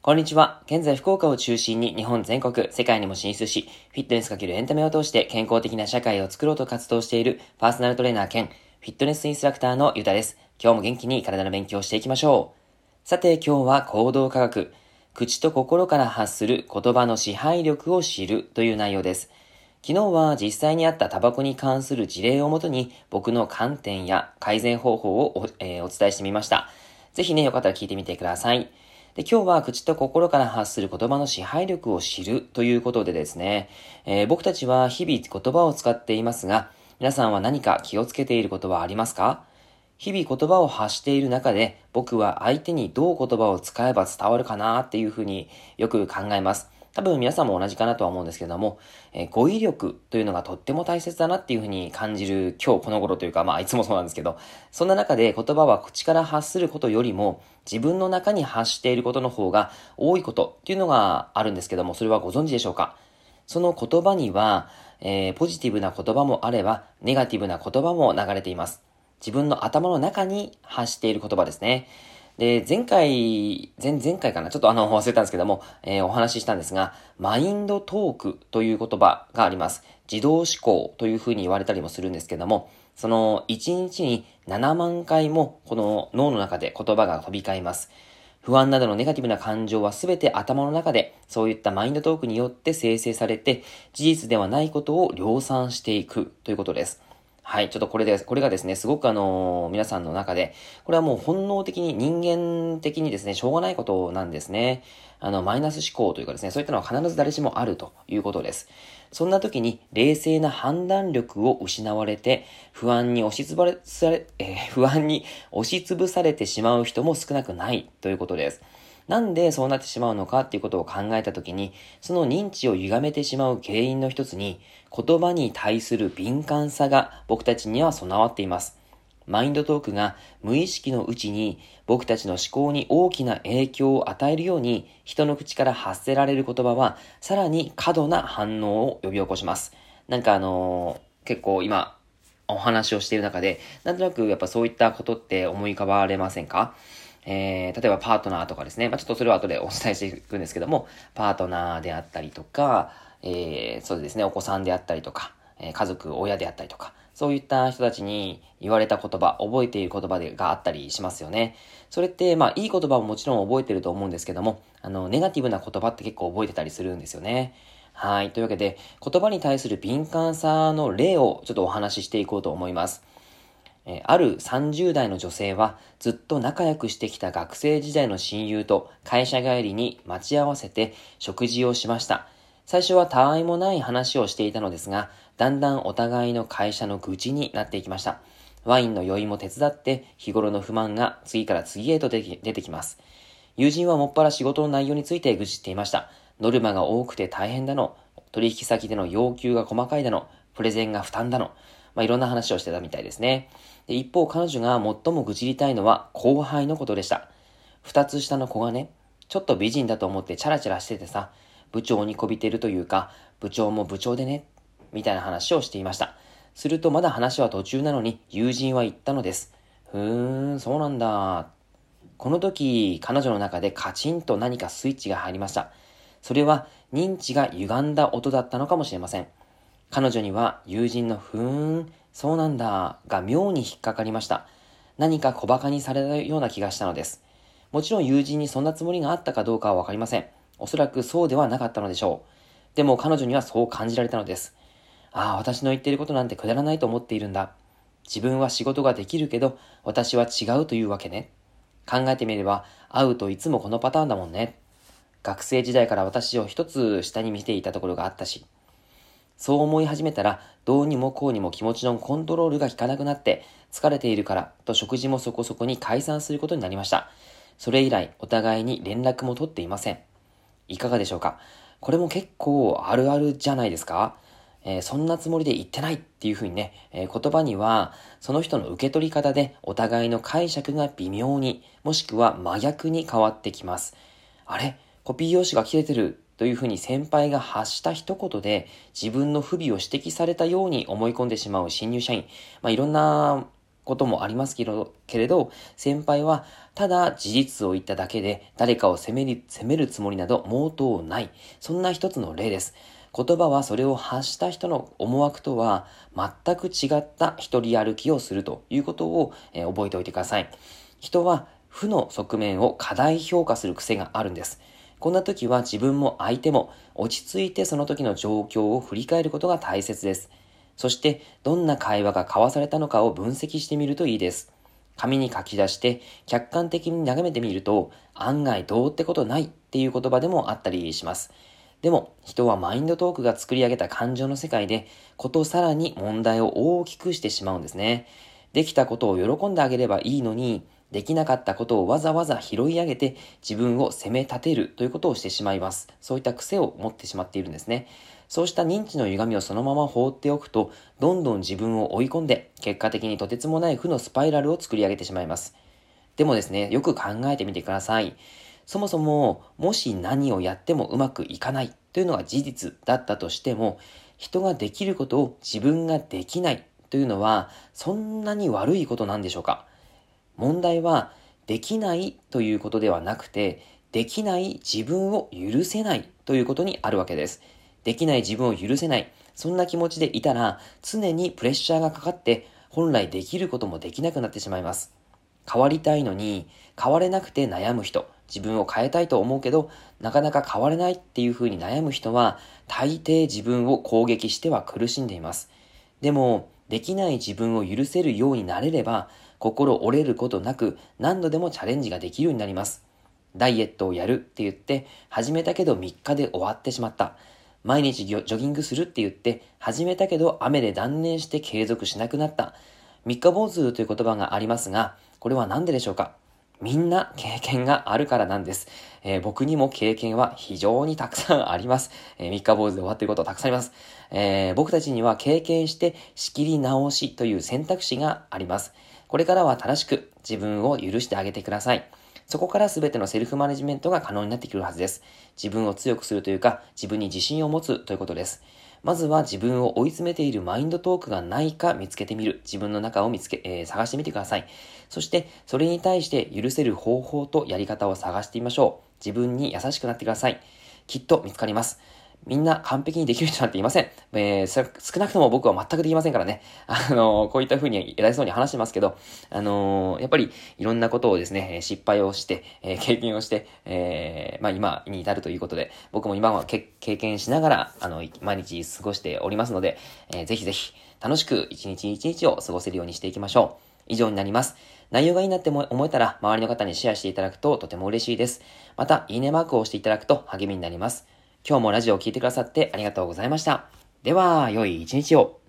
こんにちは。現在福岡を中心に日本全国、世界にも進出し、フィットネスかけるエンタメを通して健康的な社会を作ろうと活動しているパーソナルトレーナー兼フィットネスインストラクターのゆたです。今日も元気に体の勉強をしていきましょう。さて今日は行動科学、口と心から発する言葉の支配力を知るという内容です。昨日は実際にあったタバコに関する事例をもとに僕の観点や改善方法をお,、えー、お伝えしてみました。ぜひね、よかったら聞いてみてください。で、今日は口と心から発する言葉の支配力を知るということでですね、えー、僕たちは日々言葉を使っていますが、皆さんは何か気をつけていることはありますか？日々言葉を発している中で僕は相手にどう言葉を使えば伝わるかなっていうふうによく考えます。多分皆さんも同じかなとは思うんですけども、えー、語彙力というのがとっても大切だなっていうふうに感じる今日この頃というか、まあいつもそうなんですけど、そんな中で言葉は口から発することよりも自分の中に発していることの方が多いことっていうのがあるんですけども、それはご存知でしょうか？その言葉には、えー、ポジティブな言葉もあれば、ネガティブな言葉も流れています。自分の頭の中に発している言葉ですね。で、前回、前、前回かな？ちょっとあの、忘れたんですけども、えー、お話ししたんですが、マインドトークという言葉があります。自動思考というふうに言われたりもするんですけども、その1日に7万回もこの脳の中で言葉が飛び交います。不安などのネガティブな感情はすべて頭の中で、そういったマインドトークによって生成されて、事実ではないことを量産していくということです。はい、ちょっとこれです。これがですね、すごくあのー、皆さんの中で、これはもう本能的に、人間的にですね、しょうがないことなんですね。あの、マイナス思考というかですね、そういったのは必ず誰しもあるということです。そんな時に、冷静な判断力を失われて、不安に押しつぶされ、えー、不安に押しつぶされてしまう人も少なくないということです。なんでそうなってしまうのかっていうことを考えたときに、その認知を歪めてしまう原因の一つに、言葉に対する敏感さが僕たちには備わっています。マインドトークが無意識のうちに僕たちの思考に大きな影響を与えるように人の口から発せられる言葉はさらに過度な反応を呼び起こします。なんかあのー、結構今お話をしている中でなんとなくやっぱそういったことって思い浮かばれませんか？えー、例えばパートナーとかですね、まあ、ちょっとそれは後でお伝えしていくんですけども、パートナーであったりとか、えー、そうですね、お子さんであったりとか、えー、家族、親であったりとか、そういった人たちに言われた言葉、覚えている言葉でがあったりしますよね。それって、まあ、いい言葉ももちろん覚えてると思うんですけども、あの、ネガティブな言葉って結構覚えてたりするんですよね。はい。というわけで、言葉に対する敏感さの例をちょっとお話ししていこうと思います。えある30代の女性はずっと仲良くしてきた学生時代の親友と会社帰りに待ち合わせて食事をしました。最初はたわいもない話をしていたのですが、だんだんお互いの会社の愚痴になっていきました。ワインの酔いも手伝って日頃の不満が次から次へと出てきます。友人はもっぱら仕事の内容について愚痴っていました。ノルマが多くて大変だの、取引先での要求が細かいだの、プレゼンが負担だの、まあ、いろんな話をしてたみたいですね。で一方、彼女が最も愚痴りたいのは後輩のことでした。二つ下の子がね、ちょっと美人だと思ってチャラチャラしててさ、部長にこびてるというか、部長も部長でね、みたいな話をしていました。するとまだ話は途中なのに友人は言ったのです。ふーん、そうなんだ。この時、彼女の中でカチンと何かスイッチが入りました。それは認知が歪んだ音だったのかもしれません。彼女には友人のふーん、そうなんだが妙に引っかかりました。何か小馬鹿にされたような気がしたのです。もちろん友人にそんなつもりがあったかどうかはわかりません。おそらくそうではなかったのでしょう。でも彼女にはそう感じられたのです。ああ、私の言っていることなんてくだらないと思っているんだ。自分は仕事ができるけど、私は違うというわけね。考えてみれば、会うといつもこのパターンだもんね。学生時代から私を一つ下に見ていたところがあったし、そう思い始めたら、どうにもこうにも気持ちのコントロールが効かなくなって、疲れているからと食事もそこそこに解散することになりました。それ以来、お互いに連絡も取っていません。いかがでしょうか？これも結構あるあるじゃないですか？えー、そんなつもりで言ってないっていうふうにね、えー、言葉には、その人の受け取り方でお互いの解釈が微妙に、もしくは真逆に変わってきます。あれ？コピー用紙が切れてるというふうに先輩が発した一言で自分の不備を指摘されたように思い込んでしまう新入社員。まあ、いろんなこともありますけれど、先輩はただ事実を言っただけで誰かを責める責めるつもりなど毛頭ない。そんな一つの例です。言葉はそれを発した人の思惑とは全く違った一人歩きをするということを、えー、覚えておいてください。人は負の側面を過大評価する癖があるんです。こんな時は自分も相手も落ち着いてその時の状況を振り返ることが大切です。そしてどんな会話が交わされたのかを分析してみるといいです。紙に書き出して客観的に眺めてみると案外どうってことないっていう言葉でもあったりします。でも人はマインドトークが作り上げた感情の世界でことさらに問題を大きくしてしまうんですね。できたことを喜んであげればいいのにできなかったことをわざわざ拾い上げて自分を責め立てるということをしてしまいます。そういった癖を持ってしまっているんですね。そうした認知の歪みをそのまま放っておくと、どんどん自分を追い込んで、結果的にとてつもない負のスパイラルを作り上げてしまいます。でもですね、よく考えてみてください。そもそも、もし何をやってもうまくいかないというのが事実だったとしても、人ができることを自分ができないというのは、そんなに悪いことなんでしょうか？問題は、できないということではなくて、できない自分を許せないということにあるわけです。できない自分を許せない。そんな気持ちでいたら、常にプレッシャーがかかって、本来できることもできなくなってしまいます。変わりたいのに、変われなくて悩む人、自分を変えたいと思うけど、なかなか変われないっていう風に悩む人は、大抵自分を攻撃しては苦しんでいます。でも、できない自分を許せるようになれれば、心折れることなく何度でもチャレンジができるようになります。ダイエットをやるって言って始めたけど3日で終わってしまった。毎日ジョギングするって言って始めたけど雨で断念して継続しなくなった。三日坊主という言葉がありますが、これは何ででしょうか？みんな経験があるからなんです。えー、僕にも経験は非常にたくさんあります。えー、三日坊主で終わっていることたくさんあります。えー、僕たちには経験して仕切り直しという選択肢があります。これからは正しく自分を許してあげてください。そこから全てのセルフマネジメントが可能になってくるはずです。自分を強くするというか、自分に自信を持つということです。まずは自分を追い詰めているマインドトークがないか見つけてみる。自分の中を見つけ、えー、探してみてください。そして、それに対して許せる方法とやり方を探してみましょう。自分に優しくなってください。きっと見つかります。みんな完璧にできる人なんていません。えー、少なくとも僕は全くできませんからね。あのー、こういった風に偉そうに話してますけど、あのー、やっぱりいろんなことをですね、失敗をして、え、経験をして、え、まあ今に至るということで、僕も今は経験しながら、あの、毎日過ごしておりますので、えー、ぜひぜひ楽しく一日一日を過ごせるようにしていきましょう。以上になります。内容がいいなって思えたら、周りの方にシェアしていただくととても嬉しいです。また、いいねマークを押していただくと励みになります。今日もラジオを聴いてくださってありがとうございました。では、良い一日を。